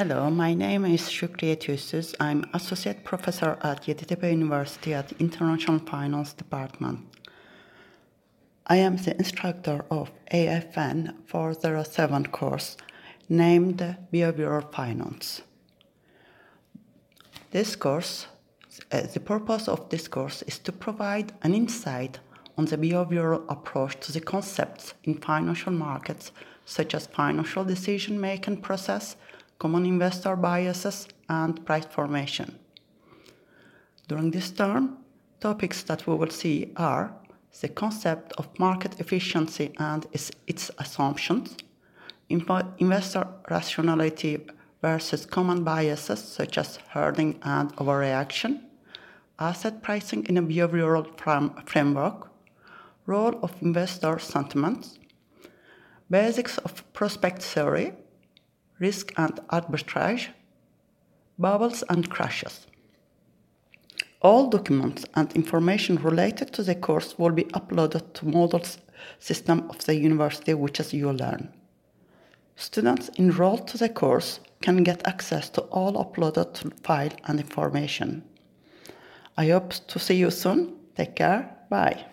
Hello, my name is Şükriye Tüysüz. I'm Associate Professor at Yeditepe University at International Finance Department. I am the instructor of AFN 407 course named Behavioral Finance. This course, uh, the purpose of this course is to provide an insight on the behavioral approach to the concepts in financial markets such as financial decision making process, common investor biases, and price formation. During this term, topics that we will see are the concept of market efficiency and its, its assumptions, investor rationality versus common biases such as herding and overreaction, asset pricing in a behavioral framework, role of investor sentiments, basics of prospect theory, risk and arbitrage, bubbles and crashes. All documents and information related to the course will be uploaded to Moodle system of the university which is ULearn. Students enrolled to the course can get access to all uploaded file and information. I hope to see you soon. Take care. Bye.